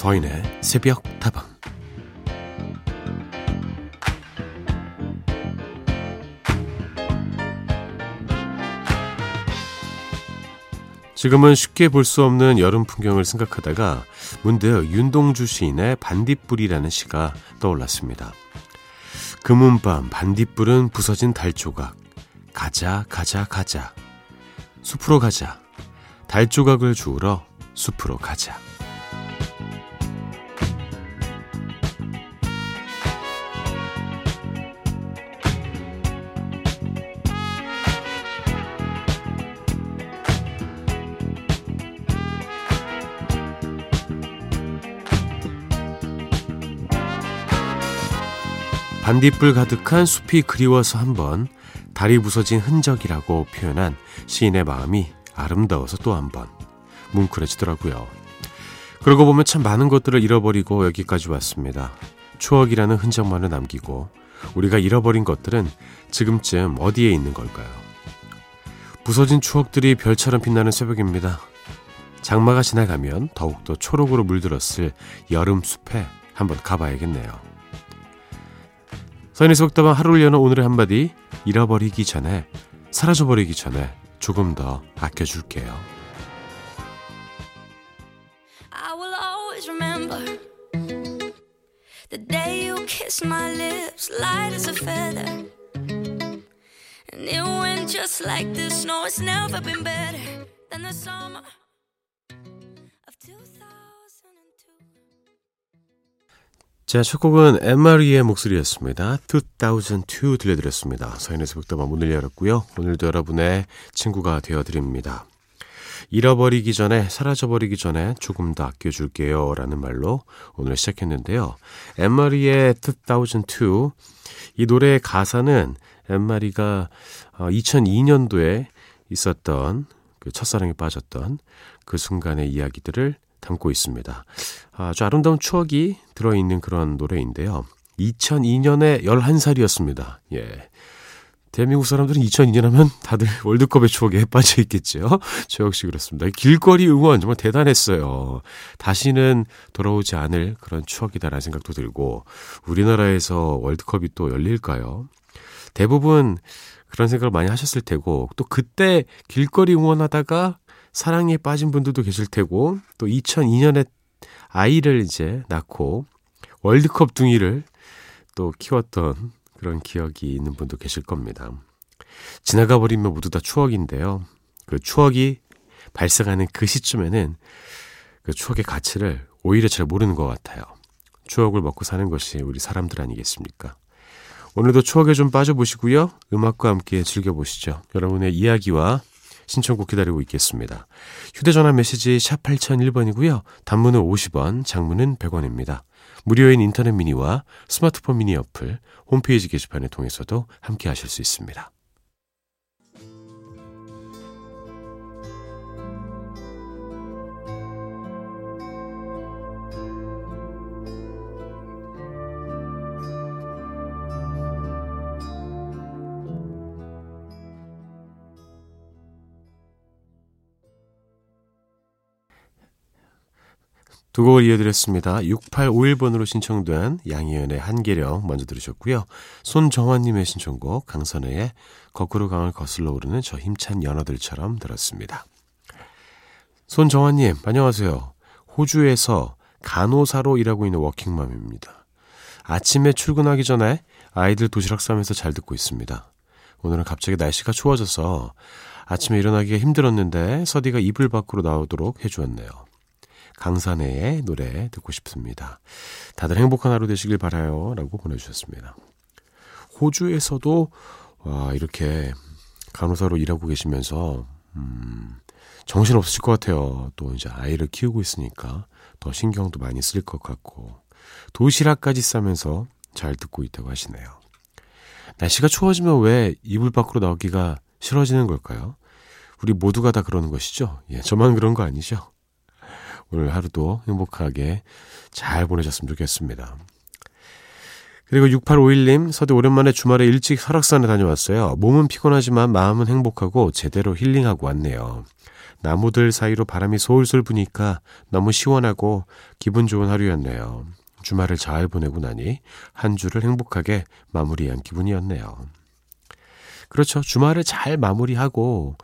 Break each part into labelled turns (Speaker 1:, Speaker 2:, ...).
Speaker 1: 서인의 새벽 타방. 지금은 쉽게 볼 수 없는 여름 풍경을 생각하다가 문득 윤동주 시인의 반딧불이라는 시가 떠올랐습니다. 금은 밤 반딧불은 부서진 달 조각. 가자 가자 가자. 숲으로 가자. 달 조각을 주우러 숲으로 가자 반딧불 가득한 숲이 그리워서 한번 달이 부서진 흔적이라고 표현한 시인의 마음이 아름다워서 또 한번 뭉클해지더라고요. 그러고 보면 참 많은 것들을 잃어버리고 여기까지 왔습니다. 추억이라는 흔적만을 남기고 우리가 잃어버린 것들은 지금쯤 어디에 있는 걸까요? 부서진 추억들이 별처럼 빛나는 새벽입니다. 장마가 지나가면 더욱더 초록으로 물들었을 여름 숲에 한번 가봐야겠네요. 서인의 속담은 하루를 여는 오늘의 한마디 잃어버리기 전에 사라져버리기 전에 조금 더 아껴줄게요. I will always remember the day you kissed my lips light as a feather and it went just like this no it's never been better than the summer 자, 첫 곡은 엠마리의 목소리였습니다. 2002 들려드렸습니다. 서인의 새벽다방 문을 열었고요. 오늘도 여러분의 친구가 되어드립니다. 잃어버리기 전에, 사라져버리기 전에 조금 더 아껴줄게요. 라는 말로 오늘 시작했는데요. 엠마리의 2002. 이 노래의 가사는 엠마리가 2002년도에 어, 있었던 그 첫사랑에 빠졌던 그 순간의 이야기들을 담고 있습니다. 아주 아름다운 추억이 들어있는 그런 노래인데요. 2002년에 11살이었습니다. 예. 대한민국 사람들은 2002년 하면 다들 월드컵의 추억에 빠져 있겠죠. 저 역시 그렇습니다. 길거리 응원 정말 대단했어요. 다시는 돌아오지 않을 그런 추억이다라는 생각도 들고 우리나라에서 월드컵이 또 열릴까요? 대부분 그런 생각을 많이 하셨을 테고 또 그때 길거리 응원하다가 사랑에 빠진 분들도 계실 테고 또 2002년에 아이를 이제 낳고 월드컵 둥이를 또 키웠던 그런 기억이 있는 분도 계실 겁니다. 지나가 버리면 모두 다 추억인데요. 그 추억이 발생하는 그 시점에는 그 추억의 가치를 오히려 잘 모르는 것 같아요. 추억을 먹고 사는 것이 우리 사람들 아니겠습니까? 오늘도 추억에 좀 빠져보시고요. 음악과 함께 즐겨보시죠. 여러분의 이야기와 신청곡 기다리고 있겠습니다. 휴대전화 메시지 샵 8001번이고요. 단문은 50원, 장문은 100원입니다. 무료인 인터넷 미니와 스마트폰 미니 어플, 홈페이지 게시판을 통해서도 함께 하실 수 있습니다. 두 곡을 이어드렸습니다. 6851번으로 신청된 양희은의 한계령 먼저 들으셨고요. 손정환님의 신청곡 강선혜의 거꾸로 강을 거슬러 오르는 저 힘찬 연어들처럼 들었습니다. 손정환님 안녕하세요. 호주에서 간호사로 일하고 있는 워킹맘입니다. 아침에 출근하기 전에 아이들 도시락 싸면서 잘 듣고 있습니다. 오늘은 갑자기 날씨가 추워져서 아침에 일어나기가 힘들었는데 서디가 이불 밖으로 나오도록 해주었네요. 강산혜의 노래 듣고 싶습니다. 다들 행복한 하루 되시길 바라요. 라고 보내주셨습니다. 호주에서도, 와, 이렇게 간호사로 일하고 계시면서, 음, 정신 없으실 것 같아요. 또 이제 아이를 키우고 있으니까 더 신경도 많이 쓸 것 같고, 도시락까지 싸면서 잘 듣고 있다고 하시네요. 날씨가 추워지면 왜 이불 밖으로 나오기가 싫어지는 걸까요? 우리 모두가 다 그러는 것이죠? 예, 저만 그런 거 아니죠? 오늘 하루도 행복하게 잘 보내셨으면 좋겠습니다. 그리고 6851님, 서디 오랜만에 주말에 일찍 설악산에 다녀왔어요. 몸은 피곤하지만 마음은 행복하고 제대로 힐링하고 왔네요. 나무들 사이로 바람이 솔솔 부니까 너무 시원하고 기분 좋은 하루였네요. 주말을 잘 보내고 나니 한 주를 행복하게 마무리한 기분이었네요. 그렇죠. 주말을 잘 마무리하고,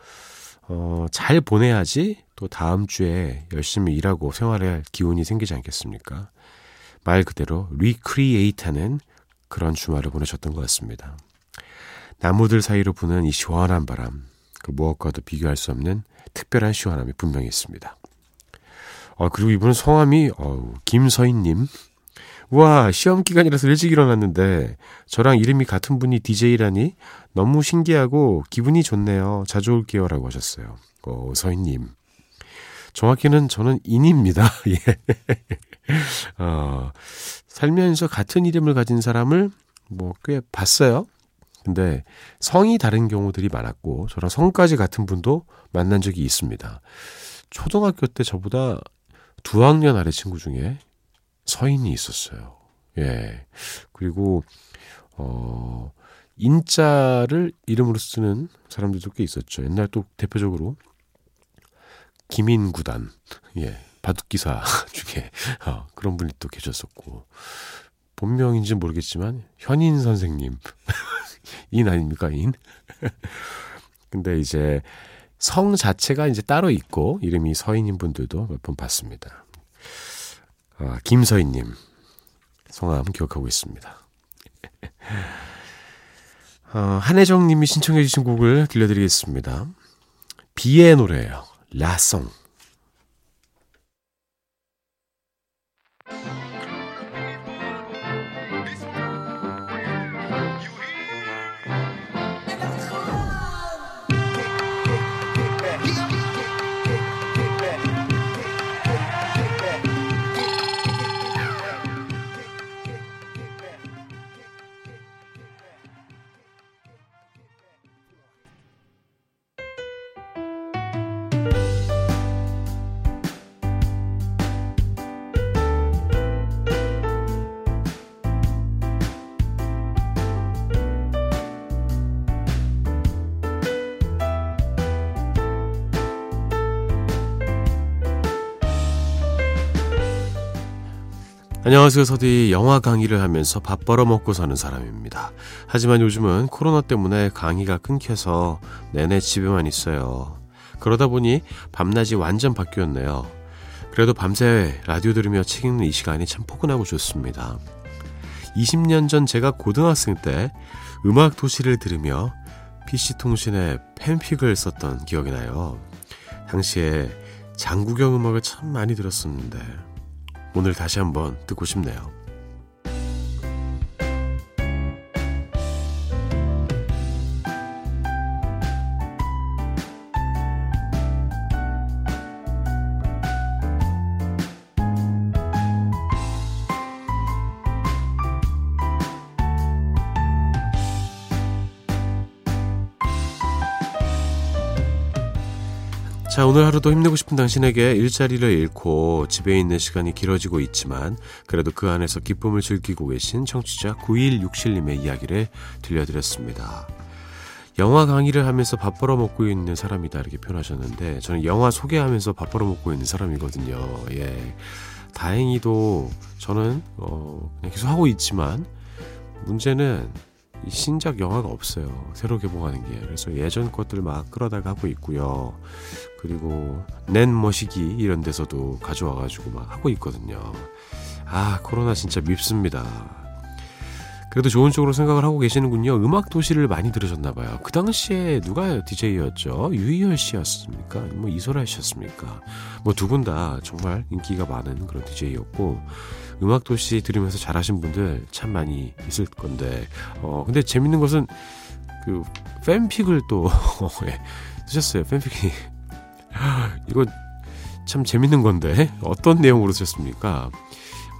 Speaker 1: 어, 잘 보내야지 또 다음 주에 열심히 일하고 생활할 기운이 생기지 않겠습니까? 말 그대로 리크리에이트하는 그런 주말을 보내셨던 것 같습니다. 나무들 사이로 부는 이 시원한 바람, 그 무엇과도 비교할 수 없는 특별한 시원함이 분명히 있습니다. 어, 그리고 이분은 성함이, 어 김서인님. 와, 시험 기간이라서 일찍 일어났는데, 저랑 이름이 같은 분이 DJ라니 너무 신기하고 기분이 좋네요. 자주 올게요. 라고 하셨어요. 어, 서인님. 정확히는 저는 인입니다. 예. 어, 살면서 같은 이름을 가진 사람을 뭐 꽤 봤어요. 근데 성이 다른 경우들이 많았고 저랑 성까지 같은 분도 만난 적이 있습니다. 초등학교 때 저보다 두 학년 아래 친구 중에 서인이 있었어요. 예. 그리고 어 인자를 이름으로 쓰는 사람들도 꽤 있었죠. 옛날 또 대표적으로 김인구단, 예, 바둑기사 중에 어, 그런 분이 또 계셨었고 본명인지 모르겠지만 현인 선생님 인 아닙니까 인? 근데 이제 성 자체가 이제 따로 있고 이름이 서인인 분들도 몇 번 봤습니다. 아, 김서인님 성함 기억하고 있습니다. 어, 한혜정님이 신청해주신 곡을 들려드리겠습니다. 비의 노래예요. 라송. 안녕하세요. 서디 영화 강의를 하면서 밥 벌어먹고 사는 사람입니다. 하지만 요즘은 코로나 때문에 강의가 끊겨서 내내 집에만 있어요. 그러다 보니 밤낮이 완전 바뀌었네요. 그래도 밤새 라디오 들으며 책 읽는 이 시간이 참 포근하고 좋습니다. 20년 전 제가 고등학생 때 음악 도시를 들으며 PC통신에 팬픽을 썼던 기억이 나요. 당시에 장구경 음악을 참 많이 들었었는데 오늘 다시 한번 듣고 싶네요. 오늘 하루도 힘내고 싶은 당신에게 일자리를 잃고 집에 있는 시간이 길어지고 있지만 그래도 그 안에서 기쁨을 즐기고 계신 청취자 9167님의 이야기를 들려드렸습니다. 영화 강의를 하면서 밥 벌어 먹고 있는 사람이다 이렇게 표현하셨는데 저는 영화 소개하면서 밥 벌어 먹고 있는 사람이거든요. 예. 다행히도 저는 어 그냥 계속 하고 있지만 문제는 신작 영화가 없어요. 새로 개봉하는 게. 그래서 예전 것들 막 끌어다가 하고 있고요. 그리고 낸 머시기 이런 데서도 가져와가지고 막 하고 있거든요. 아, 코로나 진짜 밉습니다. 그래도 좋은 쪽으로 생각을 하고 계시는군요. 음악 도시를 많이 들으셨나봐요. 그 당시에 누가 DJ였죠? 유희열 씨였습니까? 뭐 이소라 씨였습니까? 뭐 두 분 다 정말 인기가 많은 그런 DJ였고, 음악 도시 들으면서 잘하신 분들 참 많이 있을 건데, 어, 근데 재밌는 것은 그 팬픽을 또, 예, 쓰셨어요. 팬픽이. 이거 참 재밌는 건데, 어떤 내용으로 쓰셨습니까?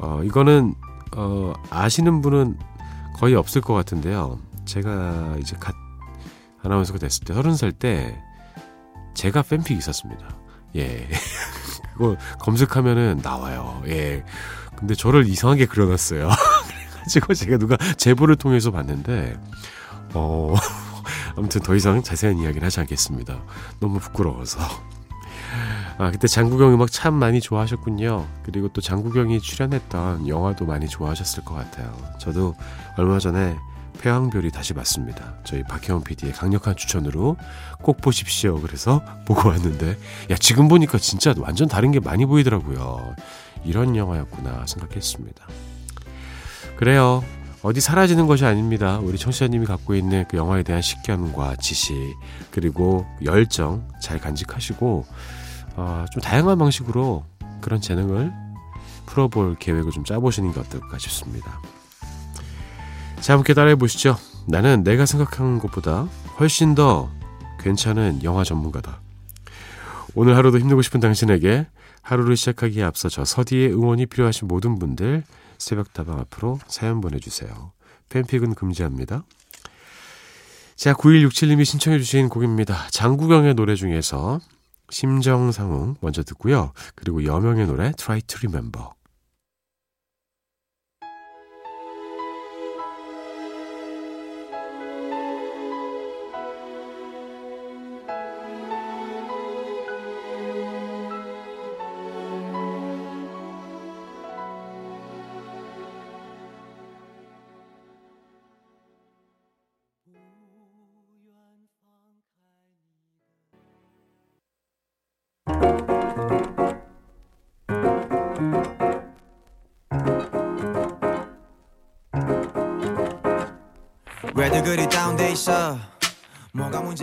Speaker 1: 어, 이거는, 어, 아시는 분은 거의 없을 것 같은데요. 제가 이제 갓 아나운서가 됐을 때, 서른 살 때, 제가 팬픽 있었습니다. 예. 그거 검색하면은 나와요. 예. 근데 저를 이상하게 그려놨어요. 그래가지고 제가 누가 제보를 통해서 봤는데, 어, 아무튼 더 이상 자세한 이야기는 하지 않겠습니다. 너무 부끄러워서. 아, 그때 장국영 음악 참 많이 좋아하셨군요. 그리고 또 장국영이 출연했던 영화도 많이 좋아하셨을 것 같아요. 저도 얼마 전에 폐왕별이 다시 봤습니다. 저희 박혜원 PD의 강력한 추천으로 꼭 보십시오. 그래서 보고 왔는데, 야, 지금 보니까 진짜 완전 다른 게 많이 보이더라고요. 이런 영화였구나 생각했습니다. 그래요. 어디 사라지는 것이 아닙니다. 우리 청취자님이 갖고 있는 그 영화에 대한 식견과 지식, 그리고 열정 잘 간직하시고, 어, 좀 다양한 방식으로 그런 재능을 풀어볼 계획을 좀 짜보시는 게 어떨까 싶습니다. 자, 함께 따라해 보시죠. 나는 내가 생각하는 것보다 훨씬 더 괜찮은 영화 전문가다. 오늘 하루도 힘내고 싶은 당신에게 하루를 시작하기에 앞서 저 서디의 응원이 필요하신 모든 분들 새벽다방 앞으로 사연 보내주세요. 팬픽은 금지합니다. 자, 9167님이 신청해 주신 곡입니다. 장구경의 노래 중에서 심정상웅 먼저 듣고요. 그리고 여명의 노래 Try to Remember.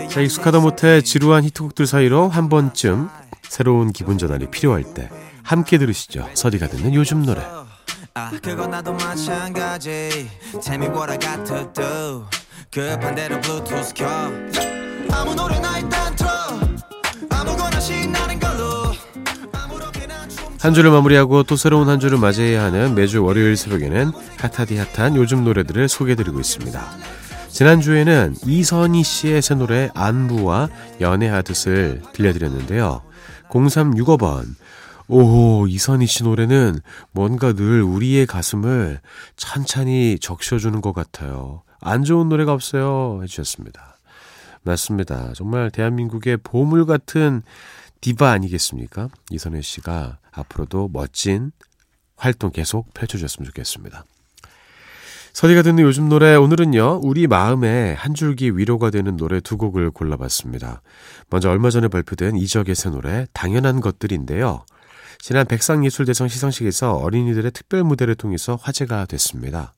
Speaker 1: 자, 익숙하다 못해 지루한 히트곡들 사이로 한 번쯤 새로운 기분 전환이 필요할 때 함께 들으시죠. 서디가 듣는 요즘 노래. 아, 그건 나도 마찬가지. Tell me what I got to do. 급한 대로 블루투스 켜. 아무 노래나 일단 틀어. 아무거나 신나는 걸로. 한 주를 마무리하고 또 새로운 한 주를 맞이해야 하는 매주 월요일 새벽에는 핫하디 핫한 요즘 노래들을 소개해드리고 있습니다. 지난주에는 이선희 씨의 새 노래 안부와 연애하듯을 들려드렸는데요. 0365번. 오호, 이선희 씨 노래는 뭔가 늘 우리의 가슴을 찬찬히 적셔주는 것 같아요. 안 좋은 노래가 없어요. 해주셨습니다. 맞습니다. 정말 대한민국의 보물 같은 디바 아니겠습니까? 이선희 씨가 앞으로도 멋진 활동 계속 펼쳐줬으면 좋겠습니다. 서디가 듣는 요즘 노래 오늘은요 우리 마음에 한 줄기 위로가 되는 노래 두 곡을 골라봤습니다. 먼저 얼마 전에 발표된 이적의 새 노래 당연한 것들인데요. 지난 백상예술대상 시상식에서 어린이들의 특별 무대를 통해서 화제가 됐습니다.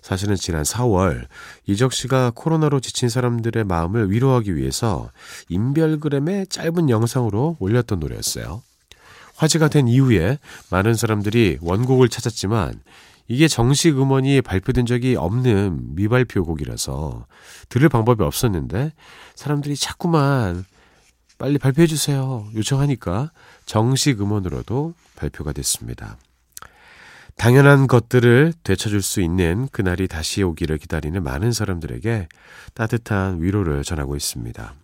Speaker 1: 사실은 지난 4월 이적 씨가 코로나로 지친 사람들의 마음을 위로하기 위해서 인별그램에 짧은 영상으로 올렸던 노래였어요. 화제가 된 이후에 많은 사람들이 원곡을 찾았지만 이게 정식 음원이 발표된 적이 없는 미발표 곡이라서 들을 방법이 없었는데 사람들이 자꾸만 빨리 발표해 주세요 요청하니까 정식 음원으로도 발표가 됐습니다. 당연한 것들을 되찾을 수 있는 그날이 다시 오기를 기다리는 많은 사람들에게 따뜻한 위로를 전하고 있습니다.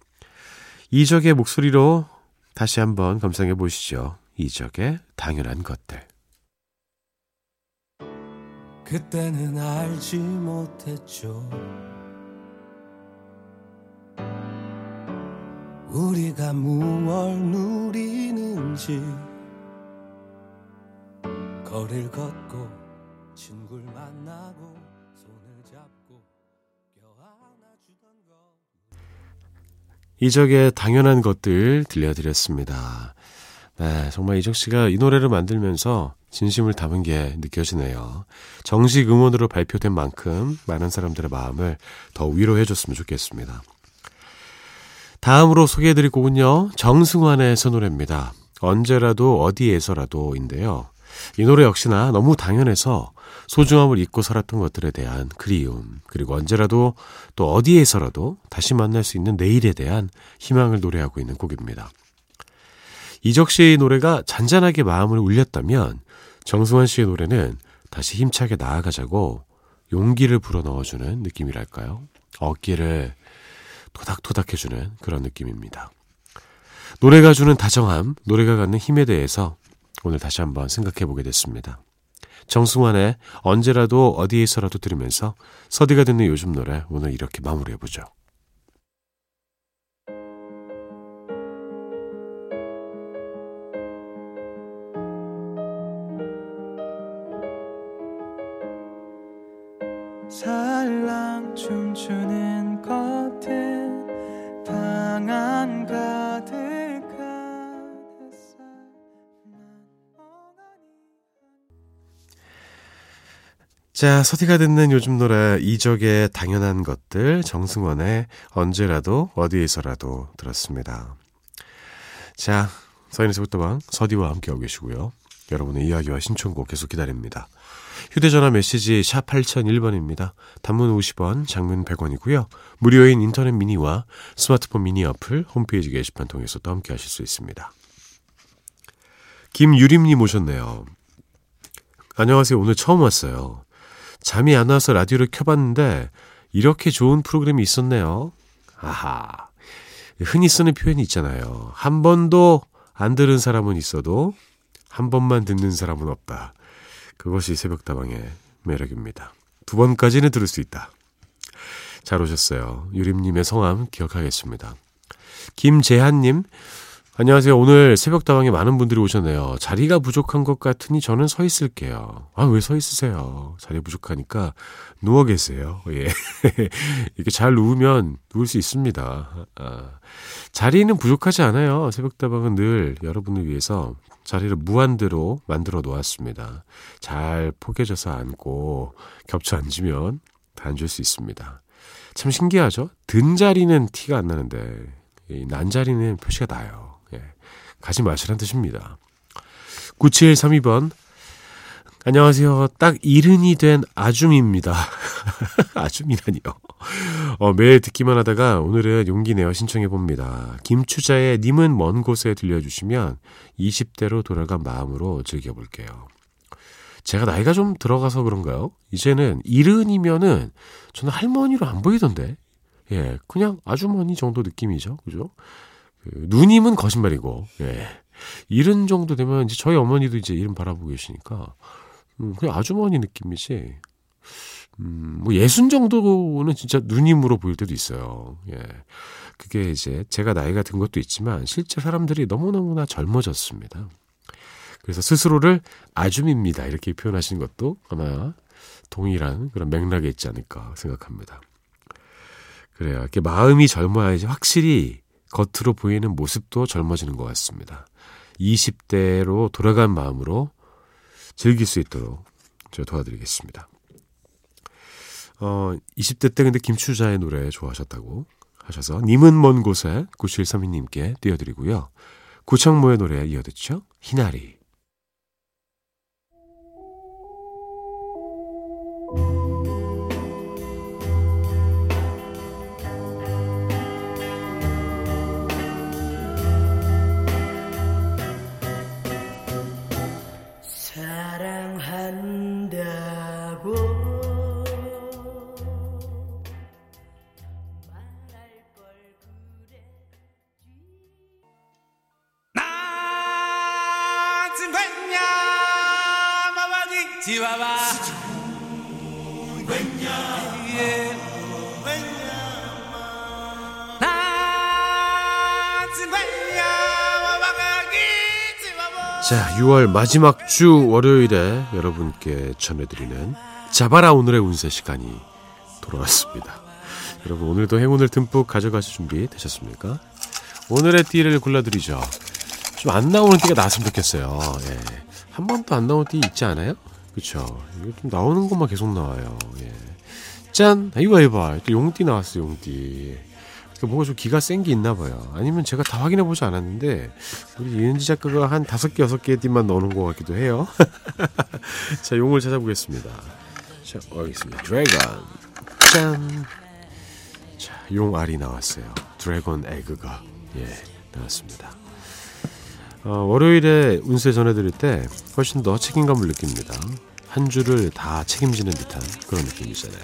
Speaker 1: 이적의 목소리로 다시 한번 감상해 보시죠. 이적의 당연한 것들. 그때는 알지 못했죠. 우리가 무얼 누리는지 거리를 걷고 친구를 만나고 손을 잡고 껴안아주던 것 이적의 당연한 것들 들려드렸습니다. 네, 정말 이적 씨가 이 노래를 만들면서 진심을 담은 게 느껴지네요. 정식 음원으로 발표된 만큼 많은 사람들의 마음을 더 위로해 줬으면 좋겠습니다. 다음으로 소개해 드릴 곡은요, 정승환의 새 노래입니다. 언제라도 어디에서라도인데요. 이 노래 역시나 너무 당연해서 소중함을 잊고 살았던 것들에 대한 그리움, 그리고 언제라도 또 어디에서라도 다시 만날 수 있는 내일에 대한 희망을 노래하고 있는 곡입니다. 이적 씨의 노래가 잔잔하게 마음을 울렸다면 정승환 씨의 노래는 다시 힘차게 나아가자고 용기를 불어넣어주는 느낌이랄까요? 어깨를 토닥토닥 해주는 그런 느낌입니다. 노래가 주는 다정함, 노래가 갖는 힘에 대해서 오늘 다시 한번 생각해 보게 됐습니다. 정승환의 언제라도 어디에서라도 들으면서 서디가 듣는 요즘 노래 오늘 이렇게 마무리해 보죠. 자, 서디가 듣는 요즘 노래 이적의 당연한 것들 정승원의 언제라도 어디에서라도 들었습니다. 자, 서인의 서부터방 서디와 함께하고 계시고요. 여러분의 이야기와 신청곡 계속 기다립니다. 휴대전화 메시지 샵 8001번입니다. 단문 50원, 장문 100원이고요. 무료인 인터넷 미니와 스마트폰 미니 어플 홈페이지 게시판 통해서도 함께 하실 수 있습니다. 김유림님 오셨네요. 안녕하세요. 오늘 처음 왔어요. 잠이 안 와서 라디오를 켜봤는데 이렇게 좋은 프로그램이 있었네요. 아하. 흔히 쓰는 표현이 있잖아요. 한 번도 안 들은 사람은 있어도 한 번만 듣는 사람은 없다. 그것이 새벽다방의 매력입니다. 두 번까지는 들을 수 있다. 잘 오셨어요. 유림님의 성함 기억하겠습니다. 김재한님, 안녕하세요. 오늘 새벽다방에 많은 분들이 오셨네요. 자리가 부족한 것 같으니 저는 서 있을게요. 아, 왜 서 있으세요? 자리 부족하니까 누워 계세요. 예. 이렇게 잘 누우면 누울 수 있습니다. 아, 자리는 부족하지 않아요. 새벽다방은 늘 여러분을 위해서 자리를 무한대로 만들어 놓았습니다. 잘 포개져서 앉고 겹쳐 앉으면 다 앉을 수 있습니다. 참 신기하죠? 든 자리는 티가 안 나는데 난 자리는 표시가 나요. 가지 마시란 뜻입니다. 9732번. 안녕하세요. 딱 이른이 된 아줌입니다. 아줌이라니요. 어, 매일 듣기만 하다가 오늘은 용기 내어 신청해 봅니다. 김추자의 님은 먼 곳에 들려주시면 20대로 돌아간 마음으로 즐겨볼게요. 제가 나이가 좀 들어가서 그런가요? 이제는 이른이면은 저는 할머니로 안 보이던데. 예, 그냥 아주머니 정도 느낌이죠. 그죠? 그 누님은 거짓말이고, 예. 이른 정도 되면 이제 저희 어머니도 이제 이름 바라보고 계시니까, 음, 그냥 아주머니 느낌이지, 음, 뭐 예순 정도는 진짜 누님으로 보일 때도 있어요. 예. 그게 이제 제가 나이가 든 것도 있지만 실제 사람들이 너무너무나 젊어졌습니다. 그래서 스스로를 아줌입니다. 이렇게 표현하시는 것도 아마 동일한 그런 맥락에 있지 않을까 생각합니다. 그래요. 이렇게 마음이 젊어야지 확실히 겉으로 보이는 모습도 젊어지는 것 같습니다. 20대로 돌아간 마음으로 즐길 수 있도록 제가 도와드리겠습니다. 어, 20대 때 근데 김추자의 노래 좋아하셨다고 하셔서 님은 먼 곳에 9732님께 띄워드리고요. 구창모의 노래 이어듣죠? 희나리. 자, 6월 마지막 주 월요일에 여러분께 전해드리는 자바라 오늘의 운세 시간이 돌아왔습니다. 여러분 오늘도 행운을 듬뿍 가져가실 준비 되셨습니까? 오늘의 띠를 골라드리죠. 좀 안 나오는 띠가 나왔으면 좋겠어요. 예. 한 번도 안 나온 띠 있지 않아요? 그쵸. 이거 좀 나오는 것만 계속 나와요. 예. 짠! 이거 해봐. 또 용띠 나왔어, 용띠. 그 뭔가 좀 기가 센 게 있나 봐요. 아니면 제가 다 확인해 보지 않았는데 우리 이은지 작가가 한 다섯 개 여섯 개의 띠만 넣는 것 같기도 해요. 자, 용을 찾아보겠습니다. 자, 알겠습니다. 드래곤. 짠. 자, 용 알이 나왔어요. 드래곤 에그가 예 나왔습니다. 어, 월요일에 운세 전해드릴 때 훨씬 더 책임감을 느낍니다. 한 주를 다 책임지는 듯한 그런 느낌이잖아요.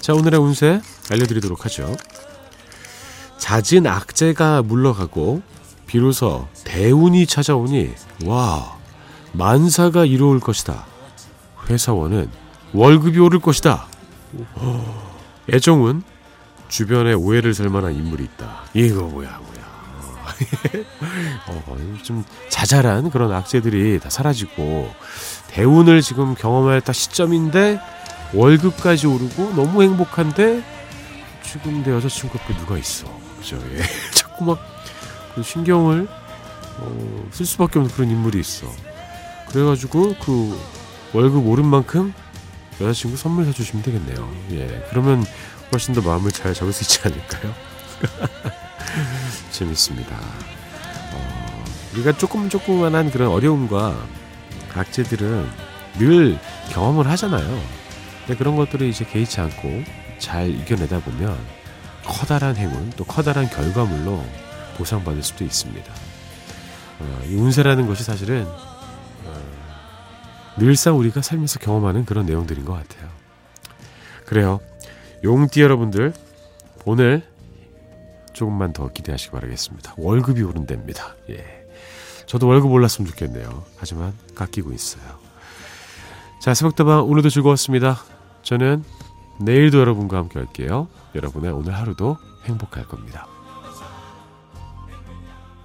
Speaker 1: 자, 오늘의 운세 알려드리도록 하죠. 잦은 악재가 물러가고 비로소 대운이 찾아오니 와 만사가 이루어올 것이다. 회사원은 월급이 오를 것이다. 애정은 주변에 오해를 살 만한 인물이 있다. 이거 뭐야 뭐야. 어, 좀 자잘한 그런 악재들이 다 사라지고 대운을 지금 경험할 다 시점인데 월급까지 오르고 너무 행복한데 지금 내 여자친구 옆에 누가 있어. 그죠? 예. 자꾸 막그 신경을 어, 쓸 수밖에 없는 그런 인물이 있어. 그래가지고 그 월급 오른 만큼 여자친구 선물 사주시면 되겠네요. 예, 그러면 훨씬 더 마음을 잘 잡을 수 있지 않을까요? 재밌습니다. 어, 우리가 조금 조그만한 그런 어려움과 악재들은 늘 경험을 하잖아요. 근데 그런 것들을 이제 개의치 않고 잘 이겨내다 보면 커다란 행운 또 커다란 결과물로 보상받을 수도 있습니다. 어, 이 운세라는 것이 사실은 어, 늘상 우리가 살면서 경험하는 그런 내용들인 것 같아요. 그래요. 용띠 여러분들 오늘 조금만 더 기대하시기 바라겠습니다. 월급이 오른답니다. 예. 저도 월급 올랐으면 좋겠네요. 하지만 깎이고 있어요. 자, 새벽다방 오늘도 즐거웠습니다. 저는 내일도 여러분과 함께 할게요. 여러분의 오늘 하루도 행복할 겁니다.